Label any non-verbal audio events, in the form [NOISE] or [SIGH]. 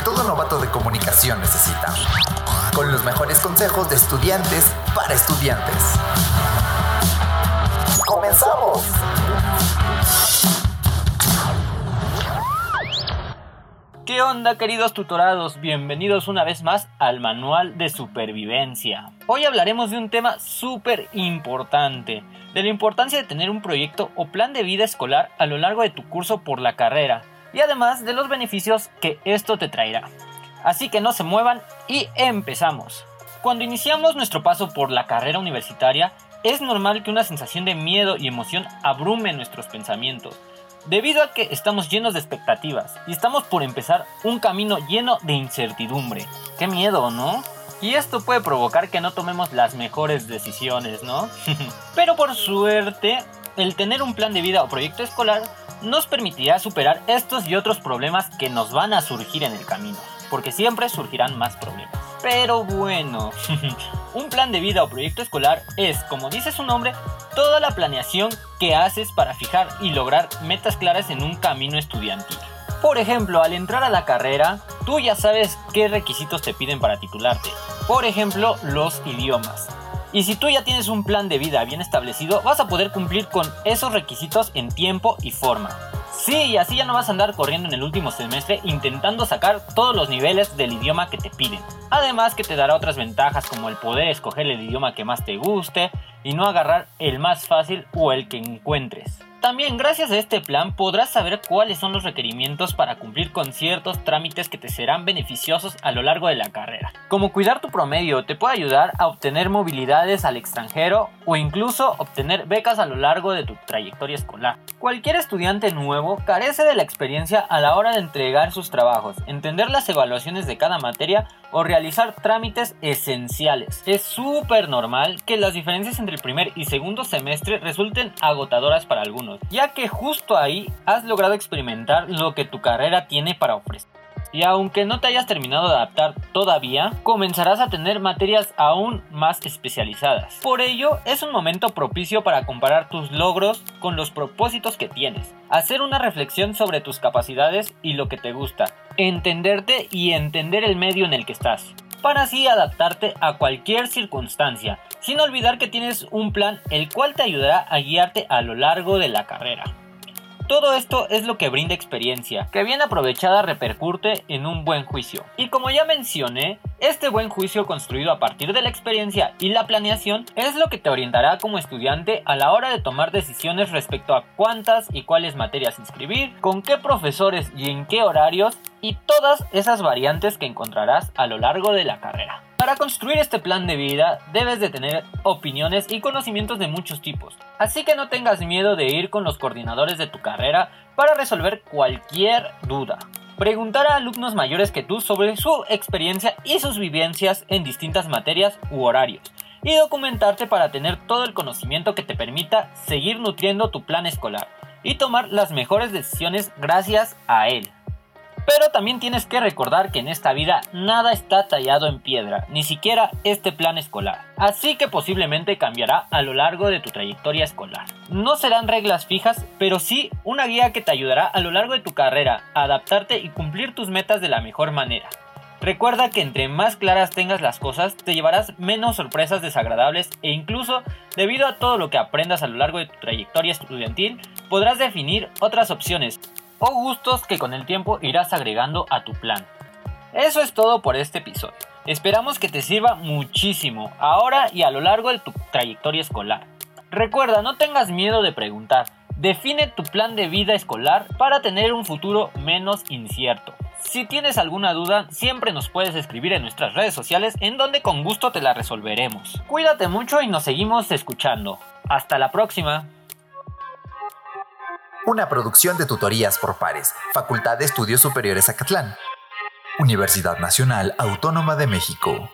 zapato de comunicación necesita. Con los mejores consejos de estudiantes para estudiantes. ¡Comenzamos! ¿Qué onda queridos tutorados? Bienvenidos una vez más al Manual de Supervivencia. Hoy hablaremos de un tema súper importante, de la importancia de tener un proyecto o plan de vida escolar a lo largo de tu curso por la carrera y además de los beneficios que esto te traerá. Así que no se muevan y empezamos. Cuando iniciamos nuestro paso por la carrera universitaria, es normal que una sensación de miedo y emoción abrume nuestros pensamientos, debido a que estamos llenos de expectativas y estamos por empezar un camino lleno de incertidumbre. Qué miedo, ¿no? Y esto puede provocar que no tomemos las mejores decisiones, ¿no? [LAUGHS] Pero por suerte, el tener un plan de vida o proyecto escolar nos permitirá superar estos y otros problemas que nos van a surgir en el camino, porque siempre surgirán más problemas. Pero bueno, [LAUGHS] un plan de vida o proyecto escolar es, como dice su nombre, toda la planeación que haces para fijar y lograr metas claras en un camino estudiantil. Por ejemplo, al entrar a la carrera, tú ya sabes qué requisitos te piden para titularte. Por ejemplo, los idiomas. Y si tú ya tienes un plan de vida bien establecido, vas a poder cumplir con esos requisitos en tiempo y forma. Sí, y así ya no vas a andar corriendo en el último semestre intentando sacar todos los niveles del idioma que te piden. Además que te dará otras ventajas como el poder escoger el idioma que más te guste y no agarrar el más fácil o el que encuentres. También gracias a este plan podrás saber cuáles son los requerimientos para cumplir con ciertos trámites que te serán beneficiosos a lo largo de la carrera. Como cuidar tu promedio te puede ayudar a obtener movilidades al extranjero o incluso obtener becas a lo largo de tu trayectoria escolar. Cualquier estudiante nuevo carece de la experiencia a la hora de entregar sus trabajos, entender las evaluaciones de cada materia o realizar trámites esenciales. Es súper normal que las diferencias entre el primer y segundo semestre resulten agotadoras para algunos ya que justo ahí has logrado experimentar lo que tu carrera tiene para ofrecer. Y aunque no te hayas terminado de adaptar todavía, comenzarás a tener materias aún más especializadas. Por ello, es un momento propicio para comparar tus logros con los propósitos que tienes, hacer una reflexión sobre tus capacidades y lo que te gusta, entenderte y entender el medio en el que estás para así adaptarte a cualquier circunstancia, sin olvidar que tienes un plan el cual te ayudará a guiarte a lo largo de la carrera. Todo esto es lo que brinda experiencia, que bien aprovechada repercute en un buen juicio. Y como ya mencioné, este buen juicio construido a partir de la experiencia y la planeación es lo que te orientará como estudiante a la hora de tomar decisiones respecto a cuántas y cuáles materias inscribir, con qué profesores y en qué horarios y todas esas variantes que encontrarás a lo largo de la carrera. Para construir este plan de vida debes de tener opiniones y conocimientos de muchos tipos, así que no tengas miedo de ir con los coordinadores de tu carrera para resolver cualquier duda. Preguntar a alumnos mayores que tú sobre su experiencia y sus vivencias en distintas materias u horarios, y documentarte para tener todo el conocimiento que te permita seguir nutriendo tu plan escolar y tomar las mejores decisiones gracias a él. Pero también tienes que recordar que en esta vida nada está tallado en piedra, ni siquiera este plan escolar. Así que posiblemente cambiará a lo largo de tu trayectoria escolar. No serán reglas fijas, pero sí una guía que te ayudará a lo largo de tu carrera a adaptarte y cumplir tus metas de la mejor manera. Recuerda que entre más claras tengas las cosas, te llevarás menos sorpresas desagradables e incluso, debido a todo lo que aprendas a lo largo de tu trayectoria estudiantil, podrás definir otras opciones o gustos que con el tiempo irás agregando a tu plan. Eso es todo por este episodio. Esperamos que te sirva muchísimo ahora y a lo largo de tu trayectoria escolar. Recuerda, no tengas miedo de preguntar. Define tu plan de vida escolar para tener un futuro menos incierto. Si tienes alguna duda, siempre nos puedes escribir en nuestras redes sociales en donde con gusto te la resolveremos. Cuídate mucho y nos seguimos escuchando. Hasta la próxima. Una producción de tutorías por pares, Facultad de Estudios Superiores Acatlán. Universidad Nacional Autónoma de México.